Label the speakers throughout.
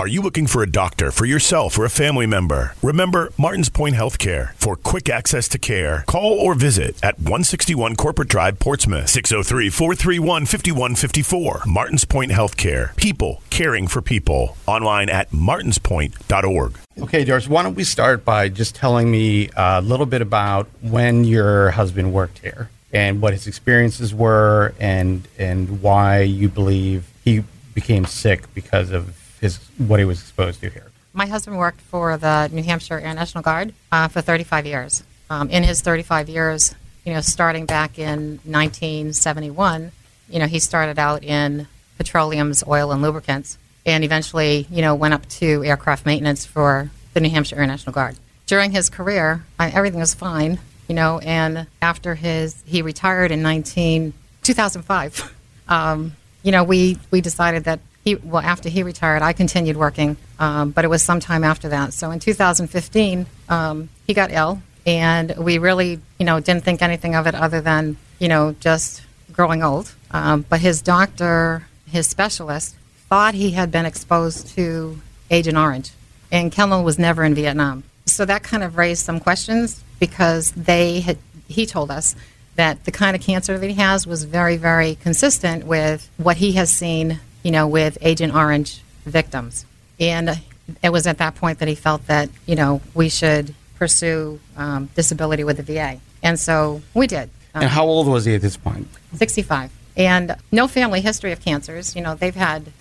Speaker 1: Are you looking for a doctor for yourself or a family member? Remember Martins Point Healthcare. For quick access to care, call or visit at 161 Corporate Drive, Portsmouth, 603 431 5154. Martins Point Healthcare. People caring for people. Online at martinspoint.org.
Speaker 2: Okay, Doris, why don't we start by just telling me a little bit about when your husband worked here and what his experiences were and and why you believe he became sick because of his what he was exposed to here.
Speaker 3: My husband worked for the New Hampshire Air National Guard uh, for 35 years. Um, in his 35 years, you know, starting back in 1971, you know, he started out in petroleums, oil, and lubricants, and eventually, you know, went up to aircraft maintenance for the New Hampshire Air National Guard. During his career, I, everything was fine, you know, and after his he retired in 19 2005. Um, you know, we we decided that he well after he retired, I continued working, um, but it was sometime after that. So in 2015, um, he got ill, and we really you know didn't think anything of it other than you know just growing old. Um, but his doctor, his specialist, thought he had been exposed to Agent Orange, and Kendall was never in Vietnam. So that kind of raised some questions because they had he told us that the kind of cancer that he has was very, very consistent with what he has seen you know, with Agent Orange victims. And it was at that point that he felt that, you know, we should pursue um, disability with the VA. And so we did.
Speaker 2: Um, and how old was he at this point?
Speaker 3: 65. And no family history of cancers. You know, they've had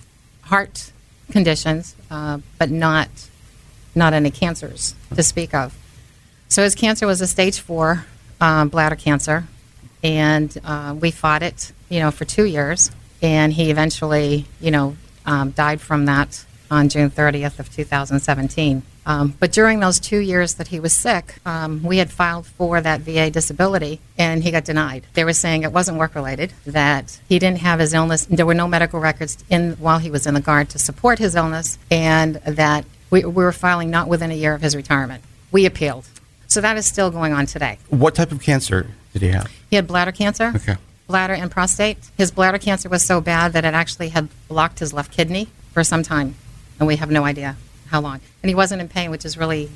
Speaker 3: heart conditions, uh, but not not any cancers to speak of. So his cancer was a stage four um, bladder cancer, and uh, we fought it, you know, for two years and he eventually, you know, um, died from that on June 30th of 2017. Um, but during those two years that he was sick, um, we had filed for that VA disability, and he got denied. They were saying it wasn't work related, that he didn't have his illness, there were no medical records in while he was in the guard to support his illness, and that we, we were filing not within a year of his retirement. We appealed. So that is still going on today.
Speaker 2: What type of cancer did he have?
Speaker 3: He had bladder cancer.
Speaker 2: Okay
Speaker 3: bladder and prostate. His bladder cancer was so bad that it actually had blocked his left kidney for some time, and we have no idea how long. And he wasn't in pain, which is really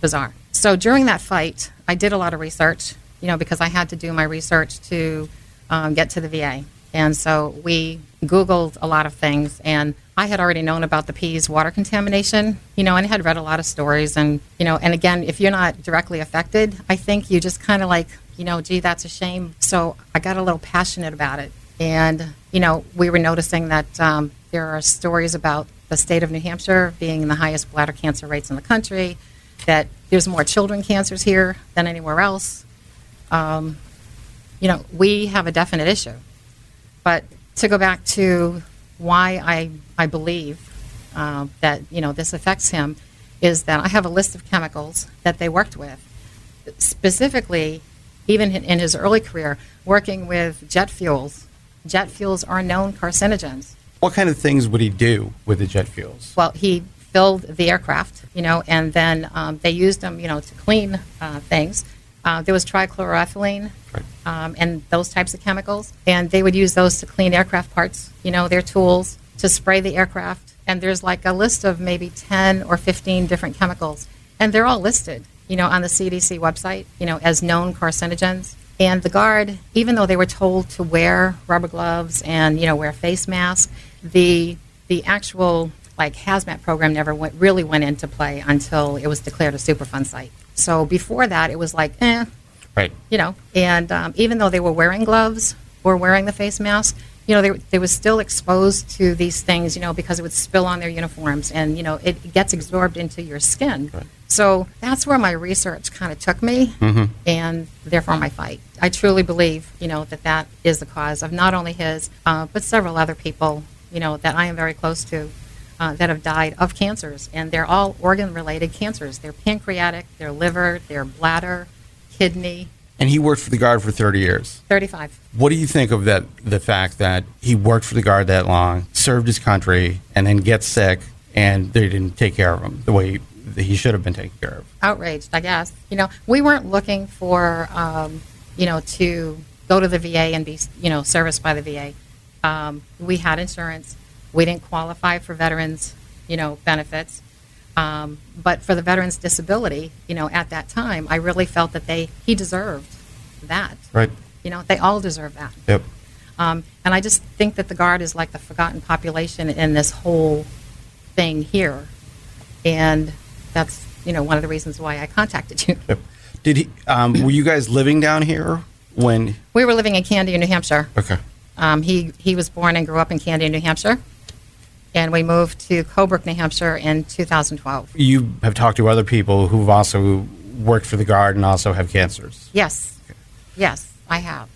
Speaker 3: bizarre. So during that fight, I did a lot of research, you know, because I had to do my research to um, get to the VA. And so we Googled a lot of things, and I had already known about the Pease water contamination, you know, and I had read a lot of stories. And, you know, and again, if you're not directly affected, I think you just kind of like you know, gee, that's a shame. So I got a little passionate about it. And, you know, we were noticing that um, there are stories about the state of New Hampshire being the highest bladder cancer rates in the country, that there's more children cancers here than anywhere else. Um, you know, we have a definite issue. But to go back to why I, I believe uh, that, you know, this affects him is that I have a list of chemicals that they worked with. Specifically, even in his early career, working with jet fuels. Jet fuels are known carcinogens.
Speaker 2: What kind of things would he do with the jet fuels?
Speaker 3: Well, he filled the aircraft, you know, and then um, they used them, you know, to clean uh, things. Uh, there was trichloroethylene right. um, and those types of chemicals, and they would use those to clean aircraft parts, you know, their tools to spray the aircraft. And there's like a list of maybe 10 or 15 different chemicals, and they're all listed you know, on the CDC website, you know, as known carcinogens. And the guard, even though they were told to wear rubber gloves and you know wear face masks, the the actual like hazmat program never went, really went into play until it was declared a Superfund site. So before that, it was like, eh,
Speaker 2: right,
Speaker 3: you know. And um, even though they were wearing gloves or wearing the face mask, you know, they, they were still exposed to these things, you know, because it would spill on their uniforms and, you know, it gets absorbed into your skin. Right. So that's where my research kind of took me mm-hmm. and therefore my fight. I truly believe, you know, that that is the cause of not only his, uh, but several other people, you know, that I am very close to. Uh, that have died of cancers, and they're all organ related cancers. They're pancreatic, their liver, their bladder, kidney,
Speaker 2: and he worked for the Guard for 30 years.
Speaker 3: 35.
Speaker 2: What do you think of that? The fact that he worked for the Guard that long, served his country, and then gets sick, and they didn't take care of him the way he should have been taken care of.
Speaker 3: Outraged, I guess. You know, we weren't looking for, um, you know, to go to the VA and be, you know, serviced by the VA. Um, we had insurance. We didn't qualify for veterans you know, benefits. Um, but for the veteran's disability, you know, at that time, I really felt that they he deserved that.
Speaker 2: Right.
Speaker 3: You know, they all deserve that.
Speaker 2: Yep.
Speaker 3: Um, and I just think that the Guard is like the forgotten population in this whole thing here. And that's, you know, one of the reasons why I contacted you.
Speaker 2: Yep. Did he? Um, were you guys living down here when?
Speaker 3: We were living in Candia, New Hampshire.
Speaker 2: Okay.
Speaker 3: Um, he, he was born and grew up in Candia, New Hampshire. And we moved to Colebrook, New Hampshire in 2012.
Speaker 2: You have talked to other people who've also worked for the Guard and also have cancers.
Speaker 3: Yes, yes, I have,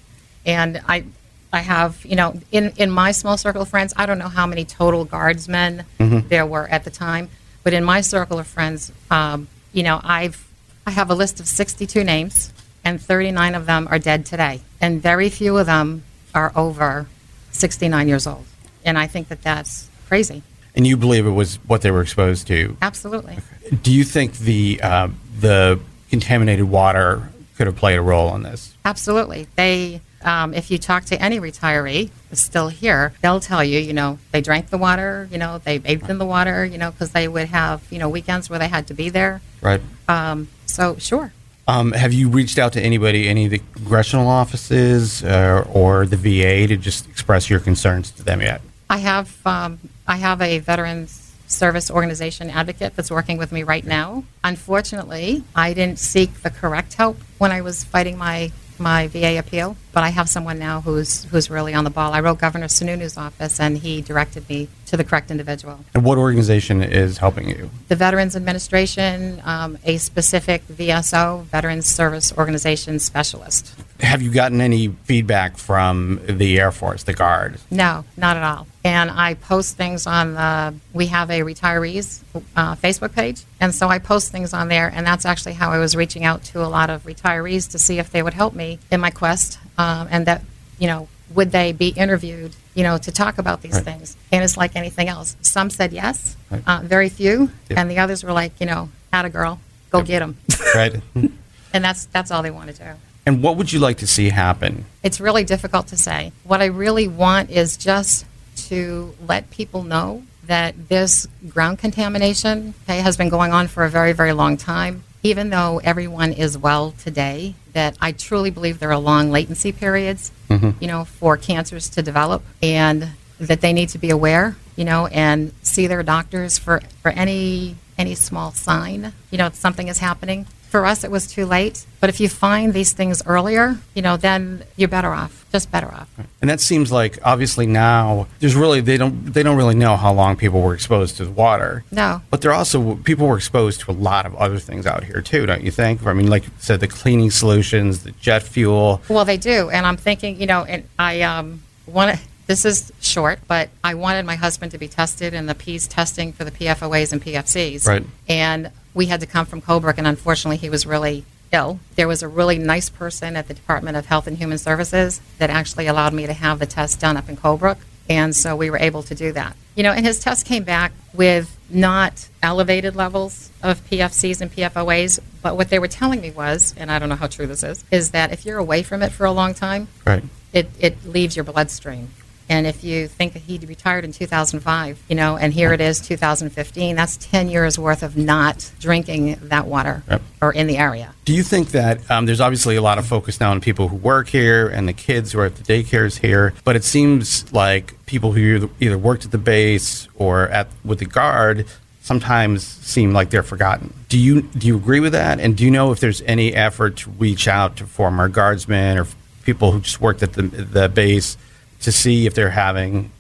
Speaker 3: and I, I have. You know, in in my small circle of friends, I don't know how many total guardsmen there were at the time, but in my circle of friends, um, you know, I've I have a list of 62 names, and 39 of them are dead today, and very few of them are over 69 years old, and I think that that's crazy.
Speaker 2: And you believe it was what they were exposed to.
Speaker 3: Absolutely.
Speaker 2: Do you think the uh, the contaminated water could have played a role in this?
Speaker 3: Absolutely. They, um, if you talk to any retiree still here, they'll tell you, you know, they drank the water, you know, they bathed in the water, you know, because they would have, you know, weekends where they had to be there.
Speaker 2: Right.
Speaker 3: Um, so, sure.
Speaker 2: Um, have you reached out to anybody, any of the congressional offices uh, or the VA, to just express your concerns to them yet?
Speaker 3: I have, um, I have a veterans service organization advocate that's working with me right now. Unfortunately, I didn't seek the correct help when I was fighting my my VA appeal, but I have someone now who's who's really on the ball. I wrote Governor Sununu's office, and he directed me to the correct individual.
Speaker 2: And what organization is helping you?
Speaker 3: The Veterans Administration, um, a specific VSO, Veterans Service Organization Specialist.
Speaker 2: Have you gotten any feedback from the Air Force, the Guard?
Speaker 3: No, not at all. And I post things on the, we have a retirees uh, Facebook page. And so I post things on there. And that's actually how I was reaching out to a lot of retirees to see if they would help me in my quest. Um, and that, you know, would they be interviewed, you know, to talk about these
Speaker 2: Right.
Speaker 3: things? And it's like anything else. Some said yes,
Speaker 2: Right.
Speaker 3: uh, very few.
Speaker 2: Yep.
Speaker 3: And the others were like, you know, had a girl, go
Speaker 2: Yep.
Speaker 3: get them.
Speaker 2: Right.
Speaker 3: and that's, that's all they want to do.
Speaker 2: and what would you like to see happen?
Speaker 3: It's really difficult to say. What I really want is just to let people know that this ground contamination okay, has been going on for a very, very long time. Even though everyone is well today, that I truly believe there are long latency periods, mm-hmm. you know, for cancers to develop, and that they need to be aware, you know, and see their doctors for for any any small sign, you know, something is happening. For us, it was too late. But if you find these things earlier, you know, then you're better off, just better off.
Speaker 2: And that seems like obviously now there's really they don't they don't really know how long people were exposed to the water.
Speaker 3: No.
Speaker 2: But they're also people were exposed to a lot of other things out here too, don't you think? I mean, like you said, the cleaning solutions, the jet fuel.
Speaker 3: Well, they do, and I'm thinking, you know, and I um, want to. This is short, but I wanted my husband to be tested in the Pease testing for the PFOAs and PFCs.
Speaker 2: Right.
Speaker 3: And we had to come from Colebrook, and unfortunately, he was really ill. There was a really nice person at the Department of Health and Human Services that actually allowed me to have the test done up in Colebrook, and so we were able to do that. You know, and his test came back with not elevated levels of PFCs and PFOAs, but what they were telling me was, and I don't know how true this is, is that if you're away from it for a long time,
Speaker 2: Right.
Speaker 3: it, it leaves your bloodstream. And if you think that he retired in 2005, you know, and here it is 2015, that's 10 years worth of not drinking that water
Speaker 2: Yep.
Speaker 3: or in the area.
Speaker 2: Do you think that um, there's obviously a lot of focus now on people who work here and the kids who are at the daycares here, but it seems like people who either, either worked at the base or at with the guard sometimes seem like they're forgotten. Do you do you agree with that? And do you know if there's any effort to reach out to former guardsmen or people who just worked at the the base to see if they're having,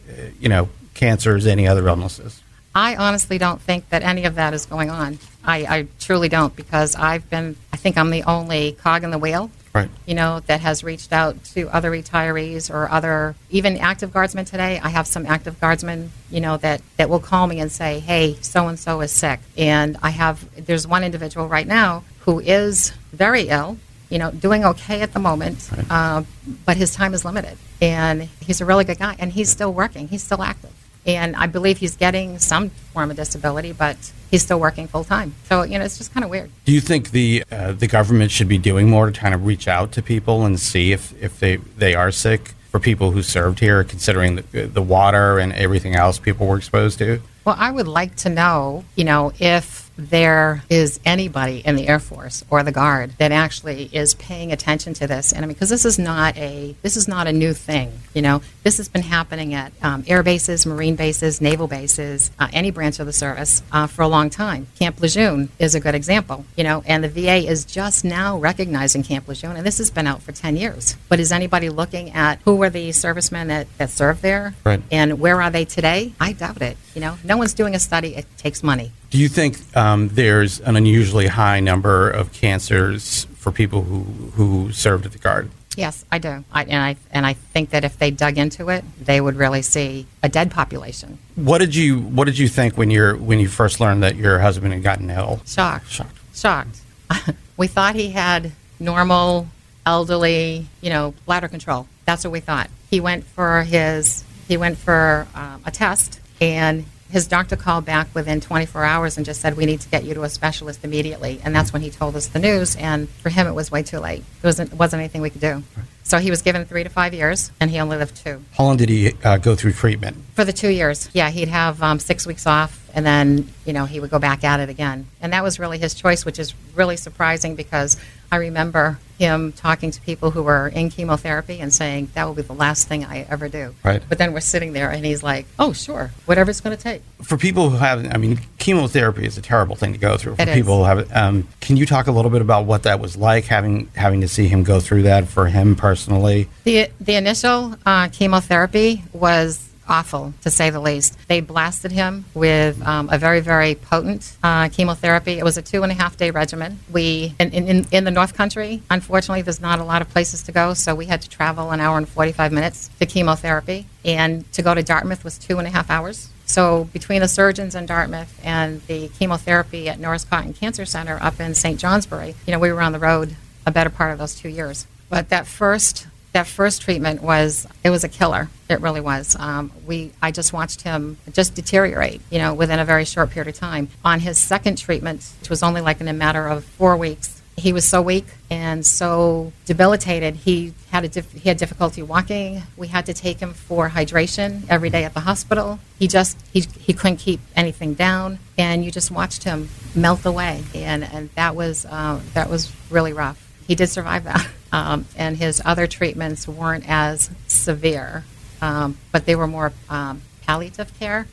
Speaker 2: you know, cancers, any other illnesses?
Speaker 3: I honestly don't think that any of that is going on. I, I truly don't because I've been, I think I'm the only cog in the wheel
Speaker 2: Right.
Speaker 3: you know, that has reached out to other retirees or other, even active guardsmen today. I have some active guardsmen, you know, that, that will call me and say, hey, so and so is sick. And I have, there's one individual right now who is very ill, you know, doing okay at the moment, uh, but his time is limited. And he's a really good guy, and he's still working, he's still active. And I believe he's getting some form of disability, but he's still working full time. So, you know, it's just kind of weird.
Speaker 2: Do you think the uh, the government should be doing more to kind of reach out to people and see if, if they, they are sick for people who served here, considering the, the water and everything else people were exposed to?
Speaker 3: Well, I would like to know, you know, if there is anybody in the Air Force or the Guard that actually is paying attention to this. And I mean, because this is not a this is not a new thing. You know, this has been happening at um, air bases, marine bases, naval bases, uh, any branch of the service uh, for a long time. Camp Lejeune is a good example. You know, and the VA is just now recognizing Camp Lejeune, and this has been out for ten years. But is anybody looking at who were the servicemen that, that served there,
Speaker 2: Right.
Speaker 3: and where are they today? I doubt it. You know, no one's doing a study. It takes money.
Speaker 2: Do you think um, there's an unusually high number of cancers for people who, who served at the Guard?
Speaker 3: Yes, I do. I, and I and I think that if they dug into it, they would really see a dead population.
Speaker 2: What did you What did you think when you're when you first learned that your husband had gotten ill?
Speaker 3: Shocked.
Speaker 2: Shocked.
Speaker 3: Shocked. we thought he had normal, elderly, you know, bladder control. That's what we thought. He went for his he went for um, a test, and his doctor called back within 24 hours and just said, "We need to get you to a specialist immediately." And that's when he told us the news. And for him, it was way too late. It wasn't wasn't anything we could do. So he was given three to five years, and he only lived two.
Speaker 2: How long did he uh, go through treatment?
Speaker 3: For the two years, yeah, he'd have um, six weeks off, and then you know he would go back at it again, and that was really his choice, which is really surprising because I remember him talking to people who were in chemotherapy and saying that will be the last thing I ever do.
Speaker 2: Right.
Speaker 3: But then we're sitting there, and he's like, "Oh, sure, whatever it's going to take."
Speaker 2: For people who have, I mean, chemotherapy is a terrible thing to go through. For
Speaker 3: It is.
Speaker 2: people who have, um, can you talk a little bit about what that was like having having to see him go through that for him personally?
Speaker 3: The the initial uh, chemotherapy was awful to say the least. They blasted him with um, a very very potent uh, chemotherapy. It was a two and a half day regimen. We in, in in the North Country, unfortunately, there's not a lot of places to go, so we had to travel an hour and forty five minutes to chemotherapy, and to go to Dartmouth was two and a half hours. So between the surgeons in Dartmouth and the chemotherapy at Norris Cotton Cancer Center up in St. Johnsbury, you know, we were on the road a better part of those two years. But that first that first treatment was it was a killer. It really was. Um, we I just watched him just deteriorate, you know, within a very short period of time. On his second treatment, which was only like in a matter of four weeks, he was so weak and so debilitated. He had a dif- he had difficulty walking. We had to take him for hydration every day at the hospital. He just he, he couldn't keep anything down, and you just watched him melt away, and and that was uh, that was really rough. He did survive that, um, and his other treatments weren't as severe, um, but they were more um, palliative care,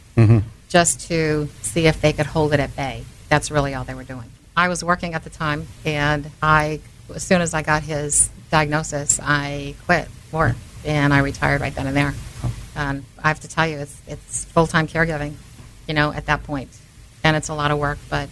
Speaker 3: just to see if they could hold it at bay. That's really all they were doing. I was working at the time, and I, as soon as I got his diagnosis, I quit work and I retired right then and there. And I have to tell you, it's it's full time caregiving, you know, at that point, and it's a lot of work, but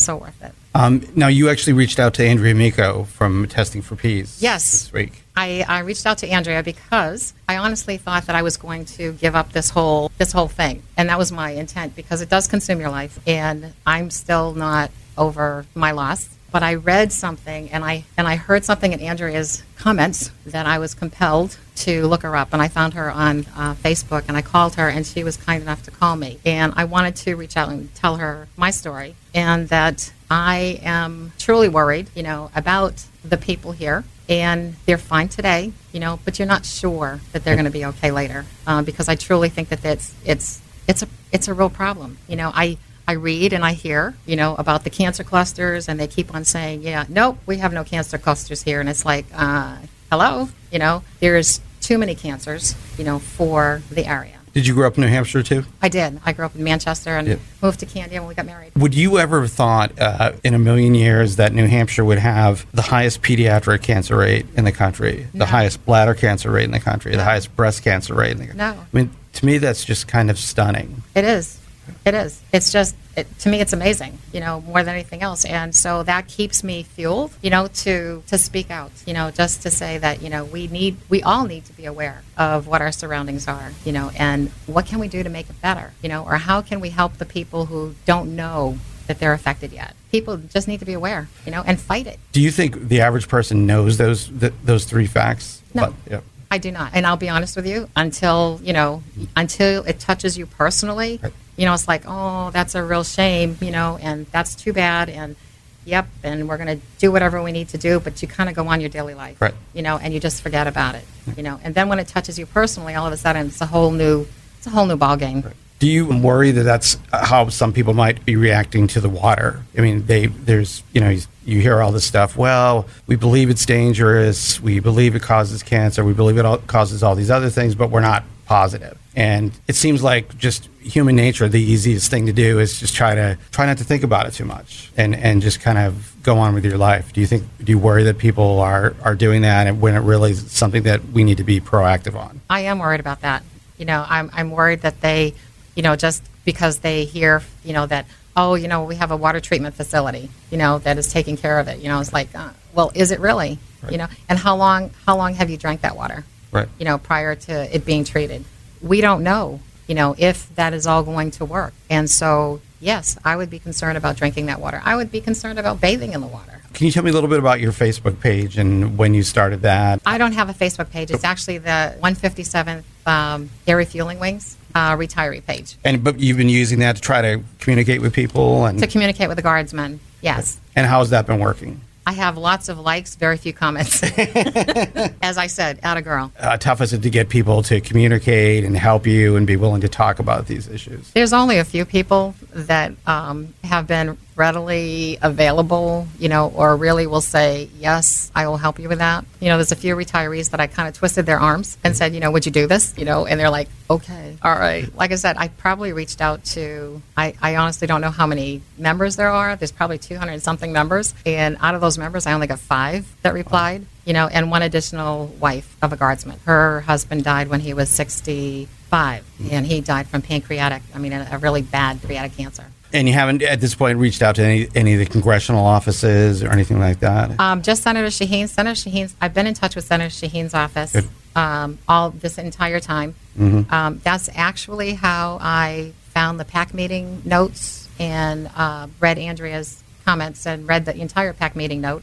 Speaker 3: so worth it.
Speaker 2: Um, now, you actually reached out to Andrea Amico from Testing for Pease
Speaker 3: Yes.
Speaker 2: this week.
Speaker 3: I, I reached out to Andrea because I honestly thought that I was going to give up this whole this whole thing, and that was my intent because it does consume your life, and I'm still not over my loss. But I read something and I and I heard something in Andrea's comments that I was compelled to look her up, and I found her on uh, Facebook, and I called her, and she was kind enough to call me, and I wanted to reach out and tell her my story, and that I am truly worried, you know, about the people here and they're fine today, you know, but you're not sure that they're going to be okay later uh, because I truly think that that's it's it's a it's a real problem. You know, I I read and I hear, you know, about the cancer clusters, and they keep on saying, yeah, nope, we have no cancer clusters here, and it's like, uh, hello, you know, there's too many cancers, you know, for the area.
Speaker 2: Did you grow up in New Hampshire too?
Speaker 3: I did. I grew up in Manchester and
Speaker 2: Yeah.
Speaker 3: moved to Candia when we got married.
Speaker 2: Would you ever have thought uh, in a million years that New Hampshire would have the highest pediatric cancer rate in the country,
Speaker 3: No.
Speaker 2: the highest bladder cancer rate in the country, the highest breast cancer rate in the country?
Speaker 3: No.
Speaker 2: I mean, to me, that's just kind of stunning.
Speaker 3: It is. It is. It's just it, to me, it's amazing. You know, more than anything else, and so that keeps me fueled. You know, to to speak out. You know, just to say that you know we need we all need to be aware of what our surroundings are. You know, and what can we do to make it better? You know, or how can we help the people who don't know that they're affected yet? People just need to be aware. You know, and fight it.
Speaker 2: Do you think the average person knows those th- those three facts?
Speaker 3: No.
Speaker 2: But, yeah.
Speaker 3: I do not. And I'll be honest with you, until, you know, until it touches you personally,
Speaker 2: Right.
Speaker 3: You know, it's like, oh, that's a real shame, you know, and that's too bad. And yep, and we're going to do whatever we need to do, but you kind of go on your daily life,
Speaker 2: Right.
Speaker 3: you know, and you just forget about it, mm-hmm. you know. And then when it touches you personally, all of a sudden it's a whole new, it's a whole new ball game.
Speaker 2: Do you worry that that's how some people might be reacting to the water? I mean, they there's you know you hear all this stuff. Well, we believe it's dangerous. We believe it causes cancer. We believe it all, causes all these other things, but we're not positive. And it seems like just human nature. The easiest thing to do is just try to try not to think about it too much, and and just kind of go on with your life. Do you think? Do you worry that people are are doing that, and when it really is something that we need to be proactive on?
Speaker 3: I am worried about that. You know, I'm, I'm worried that they, you know, just because they hear, you know, that, oh, you know, we have a water treatment facility, you know, that is taking care of it. You know, it's like, uh, well, is it really?
Speaker 2: Right.
Speaker 3: You know, and how long, how long have you drank that water?
Speaker 2: Right.
Speaker 3: You know, prior to it being treated. We don't know, you know, if that is all going to work. And so, yes, I would be concerned about drinking that water. I would be concerned about bathing in the water.
Speaker 2: Can you tell me a little bit about your Facebook page and when you started that?
Speaker 3: I don't have a Facebook page. It's actually the 157th um, Air Refueling Wings uh, retiree page
Speaker 2: And but you've been using that to try to communicate with people, and
Speaker 3: to communicate with the guardsmen. Yes.
Speaker 2: and how has that been working?
Speaker 3: I have lots of likes, very few comments. As I said, out a girl.
Speaker 2: Uh, tough is it to get people to communicate and help you and be willing to talk about these issues?
Speaker 3: There's only a few people that um, have been readily available, you know, or really will say, yes, I will help you with that. You know, there's a few retirees that I kind of twisted their arms and said, you know, would you do this? You know, and they're like, okay, all right. Like I said, I probably reached out to, I, I honestly don't know how many members there are. There's probably 200 something members. And out of those members, I only got five that replied, you know, and one additional wife of a guardsman. Her husband died when he was 65, and he died from pancreatic, I mean, a, a really bad pancreatic cancer.
Speaker 2: And you haven't at this point reached out to any any of the congressional offices or anything like that.
Speaker 3: Um, just Senator Shaheen. Senator Shaheen's. I've been in touch with Senator Shaheen's office
Speaker 2: Good.
Speaker 3: um, all this entire time. Um, that's actually how I found the PAC meeting notes and uh, read Andrea's comments and read the entire PAC meeting note.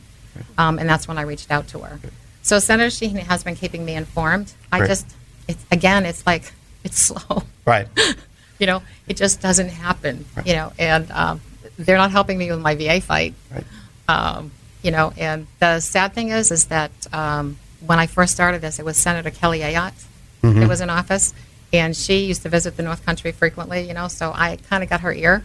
Speaker 3: Um, and that's when I reached out to her. So Senator Shaheen has been keeping me informed. I
Speaker 2: Great.
Speaker 3: just, it's again, it's like it's slow.
Speaker 2: right.
Speaker 3: You know, it just doesn't happen. You know, and um, they're not helping me with my VA fight
Speaker 2: Right.
Speaker 3: um, you know, and the sad thing is, is that um, when I first started this, it was Senator Kelly Ayotte
Speaker 2: Mm-hmm.
Speaker 3: that was in office, and she used to visit the North Country frequently, you know, so I kind of got her ear,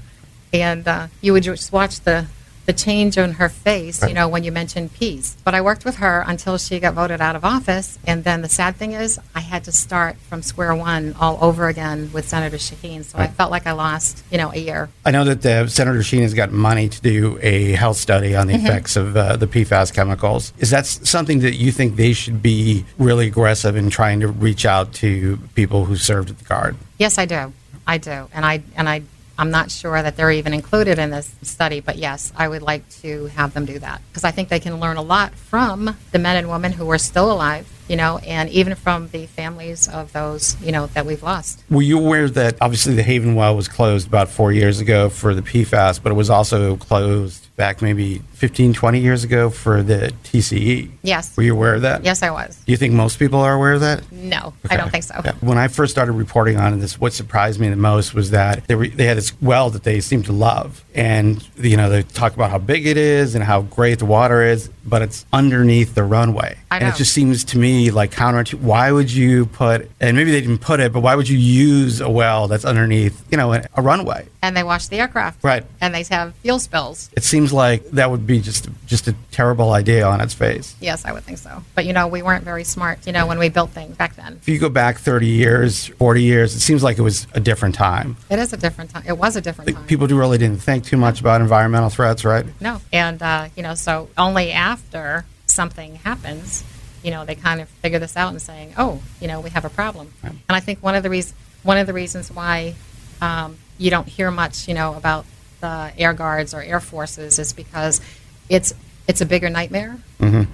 Speaker 3: and uh, you would just watch the the change on her face, you know, when you mentioned Pease. But I worked with her until she got voted out of office, and then the sad thing is, I had to start from square one all over again with Senator Shaheen, so I felt like I lost, you know, a year.
Speaker 2: I know that uh, Senator Shaheen has got money to do a health study on the
Speaker 3: Mm-hmm.
Speaker 2: effects of uh, the PFAS chemicals. Is that something that you think they should be really aggressive in trying to reach out to people who served at the Guard?
Speaker 3: Yes, I do. I do, and I and I I'm not sure that they're even included in this study, but yes, I would like to have them do that because I think they can learn a lot from the men and women who are still alive, you know, and even from the families of those, you know, that we've lost.
Speaker 2: Were you aware that obviously the Haven well was closed about four years ago for the PFAS, but it was also closed back maybe 15, 20 years ago for the TCE?
Speaker 3: Yes.
Speaker 2: Were you aware of that?
Speaker 3: Yes, I was.
Speaker 2: Do you think most people are aware of that?
Speaker 3: No, I don't think so.
Speaker 2: Yeah. When I first started reporting on this, what surprised me the most was that they, were, they had this well that they seemed to love, and you know they talk about how big it is and how great the water is, but it's underneath the runway,
Speaker 3: I
Speaker 2: and it just seems to me like counterintuitive. Why would you put? And maybe they didn't put it, but why would you use a well that's underneath, you know, a, runway?
Speaker 3: And they wash the aircraft.
Speaker 2: Right.
Speaker 3: And they have fuel spills.
Speaker 2: It seems like that would be just just a terrible idea on its face.
Speaker 3: Yes, I would think so. But you know, we weren't very smart, you know, when we built things back then.
Speaker 2: If you go back 30 years, 40 years, it seems like it was a different time.
Speaker 3: It is a different time. It was a different
Speaker 2: Like,
Speaker 3: time.
Speaker 2: people do really didn't think too much about environmental threats, right?
Speaker 3: No. And, uh, you know, so only after something happens, you know, they kind of figure this out and saying, oh, you know, we have a problem.
Speaker 2: Right.
Speaker 3: And I think one of the, reas- one of the reasons why um, you don't hear much, you know, about the air guards or air forces is because it's, it's a bigger nightmare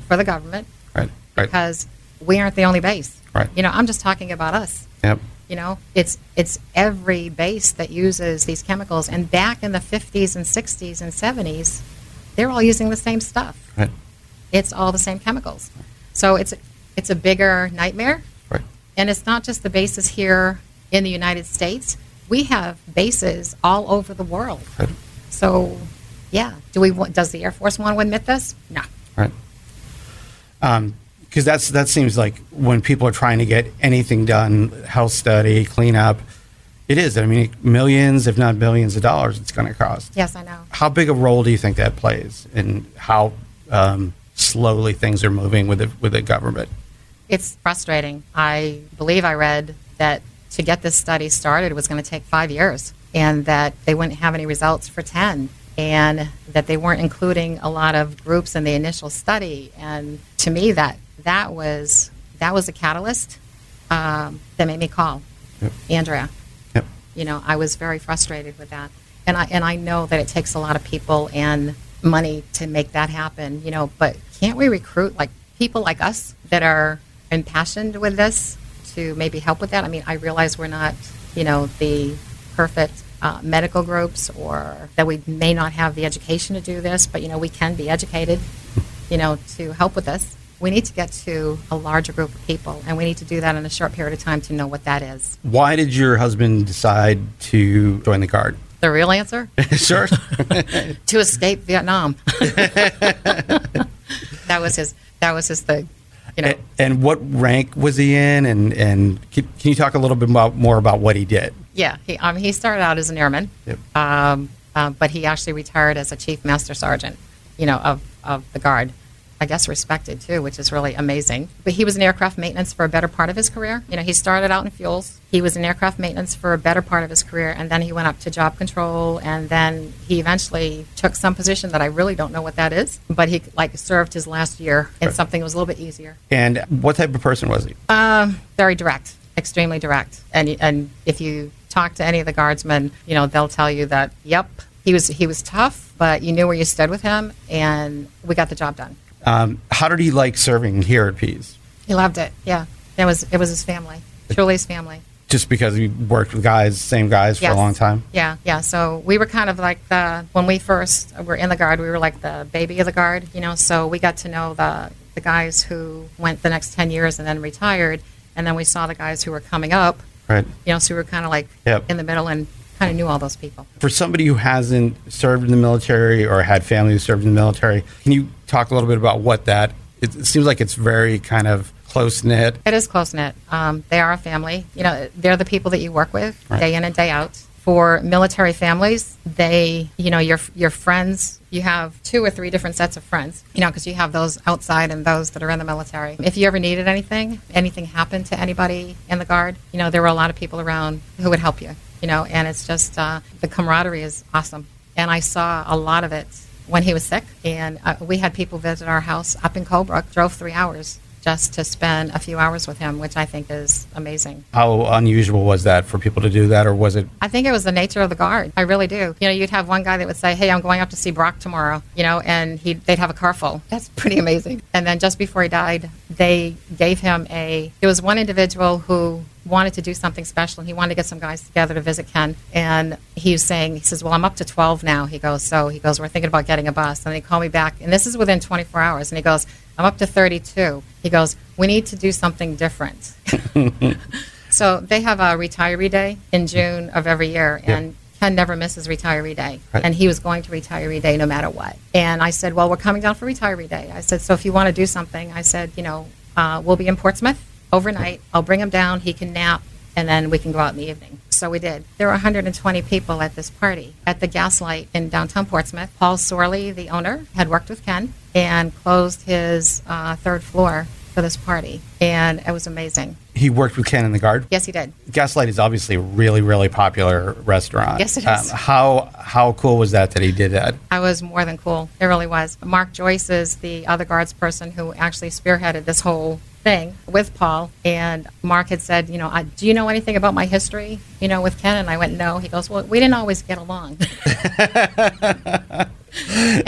Speaker 3: for the government
Speaker 2: Right. Right.
Speaker 3: because we aren't the only base.
Speaker 2: Right.
Speaker 3: You know, I'm just talking about us.
Speaker 2: Yep.
Speaker 3: You know, it's it's every base that uses these chemicals. And back in the 50s and 60s and 70s, they're all using the same stuff.
Speaker 2: Right.
Speaker 3: It's all the same chemicals. So it's it's a bigger nightmare.
Speaker 2: Right.
Speaker 3: And it's not just the bases here in the United States. We have bases all over the world.
Speaker 2: Right.
Speaker 3: So, Yeah. Do we? want- Does the Air Force want to admit this? No.
Speaker 2: Right. Because that's that seems like when people are trying to get anything done, health study, cleanup, it is. I mean, millions, if not billions, of dollars it's going to cost.
Speaker 3: Yes, I know.
Speaker 2: How big a role do you think that plays in how um, slowly things are moving with the with the government?
Speaker 3: It's frustrating. I believe I read that to get this study started was going to take five years and that they wouldn't have any results for 10 and that they weren't including a lot of groups in the initial study. And to me, that, that, was, that was a catalyst um, that made me call
Speaker 2: Yep.
Speaker 3: Andrea.
Speaker 2: Yep.
Speaker 3: You know, I was very frustrated with that. And I, and I know that it takes a lot of people and money to make that happen, you know, but can't we recruit like people like us that are impassioned with this to maybe help with that? I mean, I realize we're not, you know, the perfect uh, medical groups or that we may not have the education to do this, but, you know, we can be educated, you know, to help with this. We need to get to a larger group of people, and we need to do that in a short period of time to know what that is.
Speaker 2: Why did your husband decide to join the guard?
Speaker 3: The real answer?
Speaker 2: sure.
Speaker 3: to escape Vietnam. that was his. That was his thing. You know,
Speaker 2: A- and what rank was he in? And and can, can you talk a little bit about, more about what he did?
Speaker 3: yeah. He um, he started out as an airman,
Speaker 2: Yep.
Speaker 3: um, uh, but he actually retired as a chief master sergeant. You know, of of the guard. I guess respected too, which is really amazing. But he was in aircraft maintenance for a better part of his career. You know, he started out in fuels. He was in aircraft maintenance for a better part of his career, and then he went up to job control, and then he eventually took some position that I really don't know what that is, but he like served his last year in something that was a little bit easier.
Speaker 2: And what type of person was he?
Speaker 3: Um, very direct, extremely direct. And and if you talk to any of the guardsmen, you know they'll tell you that yep, he was he was tough, but you knew where you stood with him, and we got the job done.
Speaker 2: Um, how did he like serving here at Pease?
Speaker 3: He loved it. Yeah, it was it was his family, truly his family.
Speaker 2: Just because he worked with guys, same guys for a long time?
Speaker 3: Yeah, yeah. So we were kind of like the when we first were in the guard, we were like the baby of the guard, you know. So we got to know the the guys who went the next ten years and then retired, and then we saw the guys who were coming up,
Speaker 2: Right.
Speaker 3: you know. So we were kind of like
Speaker 2: Yep.
Speaker 3: in the middle and kind of knew all those people.
Speaker 2: For somebody who hasn't served in the military or had family who served in the military, can you talk a little bit about what that? It, it seems like it's very kind of close knit.
Speaker 3: It is close knit. Um, they are a family. You know, they're the people that you work with
Speaker 2: Right.
Speaker 3: day in and day out. For military families, they, you know, your your friends. You have two or three different sets of friends. You know, because you have those outside and those that are in the military. If you ever needed anything, anything happened to anybody in the guard, you know, there were a lot of people around who would help you. You know, and it's just uh, the camaraderie is awesome. And I saw a lot of it when he was sick. And uh, we had people visit our house up in Colebrook, drove three hours just to spend a few hours with him, which I think is amazing.
Speaker 2: How unusual was that for people to do that, or was it?
Speaker 3: I think it was the nature of the guard. I really do. You know, you'd have one guy that would say, "Hey, I'm going up to see Brock tomorrow," you know, and he they'd have a car full. That's pretty amazing. And then just before he died, they gave him a. There was one individual who wanted to do something special, and he wanted to get some guys together to visit Ken. And he was saying, he says, "Well, I'm up to 12 now." He goes, "So he goes, we're thinking about getting a bus." And he called me back, and this is within 24 hours. And he goes, "I'm up to 32." He goes, "We need to do something different." So they have a retiree day in June of every year,
Speaker 2: Yeah.
Speaker 3: and Ken never misses retiree day,
Speaker 2: Right.
Speaker 3: and he was going to retiree day no matter what. And I said, "Well, we're coming down for retiree day." I said, "So if you want to do something," I said, "You know, uh, we'll be in Portsmouth overnight. I'll bring him down. He can nap." And then we can go out in the evening. So we did. There were 120 people at this party at the Gaslight in downtown Portsmouth. Paul Sorley, the owner, had worked with Ken and closed his uh, third floor for this party. And it was amazing.
Speaker 2: He worked with Ken in the guard.
Speaker 3: Yes, he did.
Speaker 2: Gaslight is obviously a really, really popular restaurant. Um,
Speaker 3: Yes, it is.
Speaker 2: how how cool was that that he did that?
Speaker 3: I was more than cool. It really was. Mark Joyce is the other guards person who actually spearheaded this whole thing with Paul. And Mark had said, you know, I, do you know anything about my history, you know, with Ken? And I went, no. He goes, well, we didn't always get along. and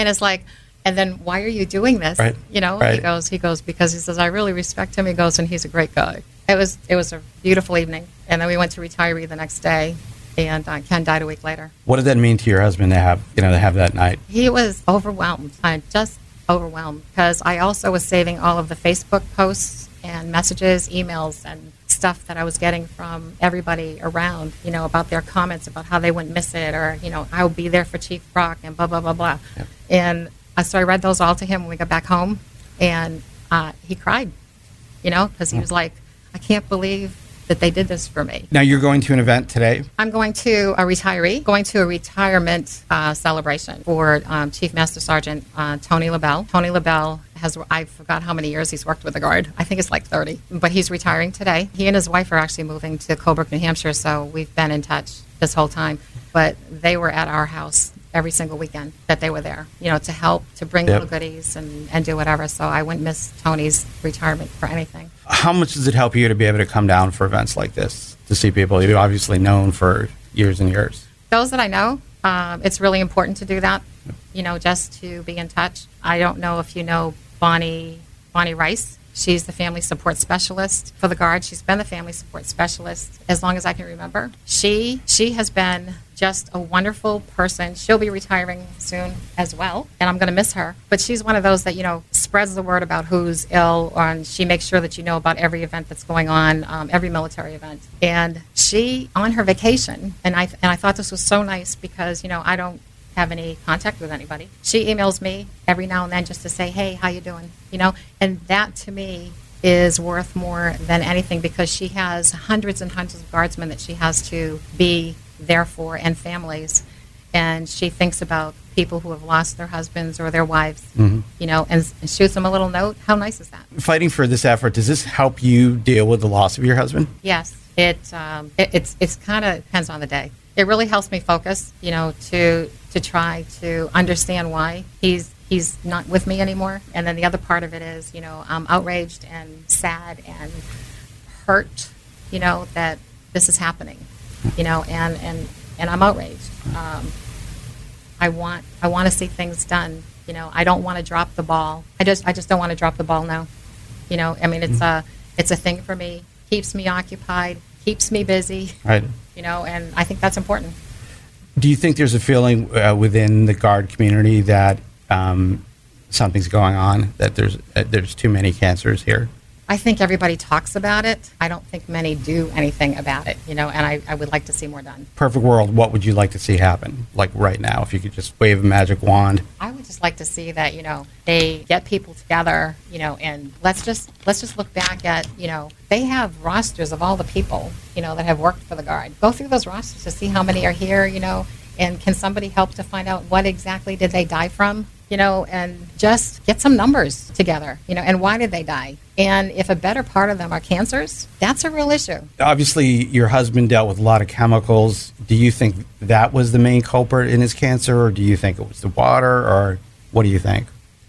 Speaker 3: it's like, and then why are you doing this?
Speaker 2: Right.
Speaker 3: You know, he goes, he goes because he says I really respect him. He goes, and he's a great guy. It was it was a beautiful evening, and then we went to retiree the next day, and uh, Ken died a week later.
Speaker 2: What did that mean to your husband to have you know to have that night?
Speaker 3: He was overwhelmed. I just overwhelmed because I also was saving all of the Facebook posts and messages, emails, and stuff that I was getting from everybody around, you know, about their comments about how they wouldn't miss it or, you know, I'll be there for Chief Brock and blah, blah, blah, blah.
Speaker 2: Yep.
Speaker 3: And uh, so I read those all to him when we got back home and uh, he cried, you know, because he was like, I can't believe that they did this for me.
Speaker 2: Now you're going to an event today.
Speaker 3: I'm going to a retiree, going to a retirement uh, celebration for um, Chief Master Sergeant uh, Tony LaBelle. Tony LaBelle has, I forgot how many years he's worked with the Guard. I think it's like 30, but he's retiring today. He and his wife are actually moving to Colebrook, New Hampshire, so we've been in touch this whole time. But they were at our house every single weekend that they were there, you know, to help, to bring
Speaker 2: Yep.
Speaker 3: little goodies and, and do whatever. So I wouldn't miss Tony's retirement for anything.
Speaker 2: How much does it help you to be able to come down for events like this to see people you've obviously known for years and years?
Speaker 3: those that I know, um, it's really important to do that. You know, just to be in touch. I don't know if you know Bonnie Bonnie Rice. She's the family support specialist for the guard. She's been the family support specialist as long as I can remember. She she has been just a wonderful person. She'll be retiring soon as well, and I'm going to miss her. But she's one of those that you know spreads the word about who's ill, and she makes sure that you know about every event that's going on, um, every military event. And she on her vacation, and I and I thought this was so nice because you know I don't have any contact with anybody. She emails me every now and then just to say, "Hey, how you doing?" You know, and that to me is worth more than anything because she has hundreds and hundreds of guardsmen that she has to be there for and families, and she thinks about people who have lost their husbands or their wives, you know, and, and shoots them a little note. How nice is that?
Speaker 2: Fighting for this effort, does this help you deal with the loss of your husband?
Speaker 3: Yes, it, um, it it's it's kind of depends on the day. It really helps me focus, you know, to to try to understand why he's he's not with me anymore. And then the other part of it is, you know, I'm outraged and sad and hurt, you know, that this is happening, you know, and and and I'm outraged. Um, I want I want to see things done. You know, I don't want to drop the ball. I just I just don't want to drop the ball now. You know, I mean, it's a it's a thing for me. Keeps me occupied. Keeps me busy.
Speaker 2: Right.
Speaker 3: You know, and I think that's important.
Speaker 2: Do you think there's a feeling uh, within the guard community that um, something's going on? That there's uh, there's too many cancers here?
Speaker 3: I think everybody talks about it. I don't think many do anything about it. You know, and I, I would like to see more done.
Speaker 2: Perfect world. What would you like to see happen? Like right now, if you could just wave a magic wand.
Speaker 3: I would just like to see that you know they get people together, you know, and let's just let's just look back at you know they have rosters of all the people you know that have worked for the guard. Go through those rosters to see how many are here, you know, and can somebody help to find out what exactly did they die from, you know, and just get some numbers together, you know, and why did they die? And if a better part of them are cancers, that's a real issue.
Speaker 2: Obviously, your husband dealt with a lot of chemicals. Do you think that was the main culprit in his cancer, or do you think it was the water, or what do you think?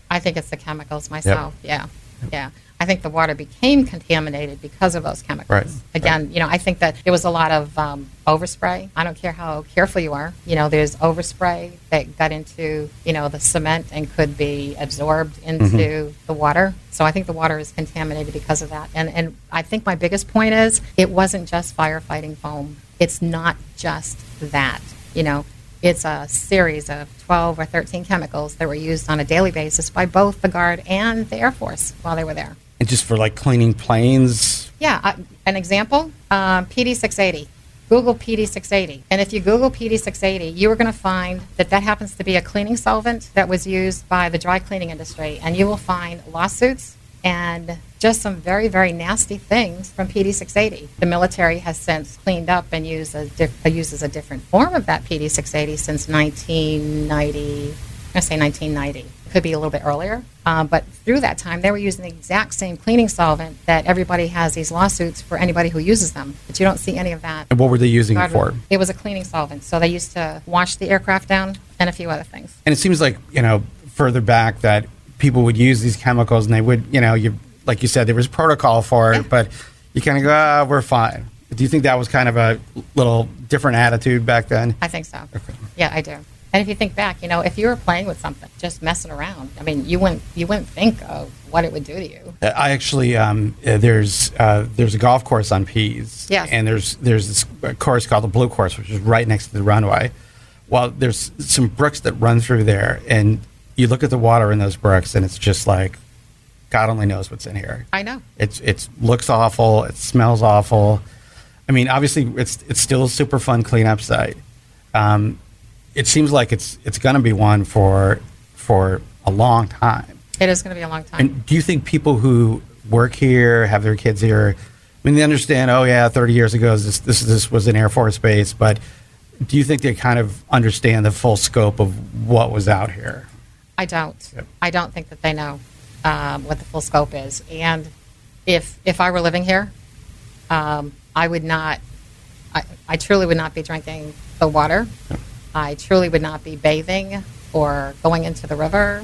Speaker 3: I think it's the chemicals myself. Yeah, yeah. I think the water became contaminated because of those chemicals.
Speaker 2: Right,
Speaker 3: Again, you know, I think that there was a lot of um, overspray. I don't care how careful you are. You know, there's overspray that got into you know the cement and could be absorbed into the water. So I think the water is contaminated because of that. And and I think my biggest point is it wasn't just firefighting foam. It's not just that. You know, it's a series of 12 or 13 chemicals that were used on a daily basis by both the Guard and the Air Force while they were there.
Speaker 2: And just for like cleaning planes,
Speaker 3: Yeah, uh, an example um, PD 680. Google PD 680. And if you Google PD 680, you are going to find that that happens to be a cleaning solvent that was used by the dry cleaning industry. And you will find lawsuits and just some very, very nasty things from PD 680. The military has since cleaned up and used a diff- uh, uses a different form of that PD 680 since 1990. I'm going to say 1990. Could be a little bit earlier. Um, but through that time, they were using the exact same cleaning solvent that everybody has these lawsuits for anybody who uses them. But you don't see any of that.
Speaker 2: and what were they using it for?
Speaker 3: It was a cleaning solvent. So they used to wash the aircraft down and a few other things.
Speaker 2: And it seems like you know further back that people would use these chemicals, and they would you know you like you said there was protocol for it,
Speaker 3: Yeah.
Speaker 2: but you kind of go, ah, we're fine. Do you think that was kind of a little different attitude back then?
Speaker 3: I think so. Yeah, I do. And if you think back, you know, if you were playing with something, just messing around, I mean, you wouldn't you wouldn't think of what it would do to you.
Speaker 2: Uh, I actually um, uh, there's uh, there's a golf course on Pease,
Speaker 3: Yes.
Speaker 2: and there's there's this course called the Blue Course, which is right next to the runway. Well, there's some brooks that run through there, and you look at the water in those brooks, and it's just like God only knows what's in here.
Speaker 3: I know.
Speaker 2: It's it's looks awful. It smells awful. I mean, obviously, it's it's still a Superfund cleanup site. Um, it seems like it's it's going to be one for for a long time.
Speaker 3: It is going to be a long time.
Speaker 2: And do you think people who work here, have their kids here, I mean, they understand? Oh, yeah, thirty years ago, this this this was an Air Force base, but do you think they kind of understand the full scope of what was out here?
Speaker 3: I don't.
Speaker 2: Yep.
Speaker 3: I don't think that they know um, what the full scope is. And if if I were living here, um, I would not. I, I truly would not be drinking the water. I truly would not be bathing or going into the river.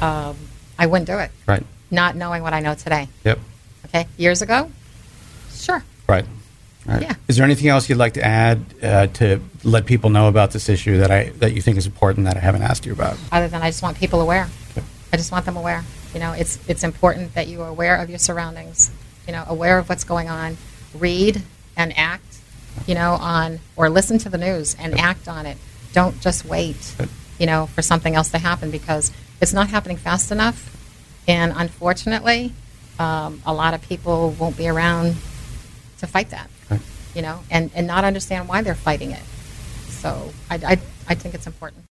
Speaker 3: Um, I wouldn't do it,
Speaker 2: Right.
Speaker 3: not knowing what I know today.
Speaker 2: Yep.
Speaker 3: Okay, years ago, sure.
Speaker 2: Right. Right.
Speaker 3: Yeah.
Speaker 2: Is there anything else you'd like to add uh, to let people know about this issue that I that you think is important that I haven't asked you about?
Speaker 3: Other than I just want people aware.
Speaker 2: Okay.
Speaker 3: I just want them aware. You know, it's it's important that you are aware of your surroundings. You know, aware of what's going on. Read and act. You know, on or listen to the news and act on it. Don't just wait. You know, for something else to happen because it's not happening fast enough, and unfortunately, um, a lot of people won't be around to fight that.
Speaker 2: Right.
Speaker 3: You know, and and not understand why they're fighting it. So I I, I think it's important.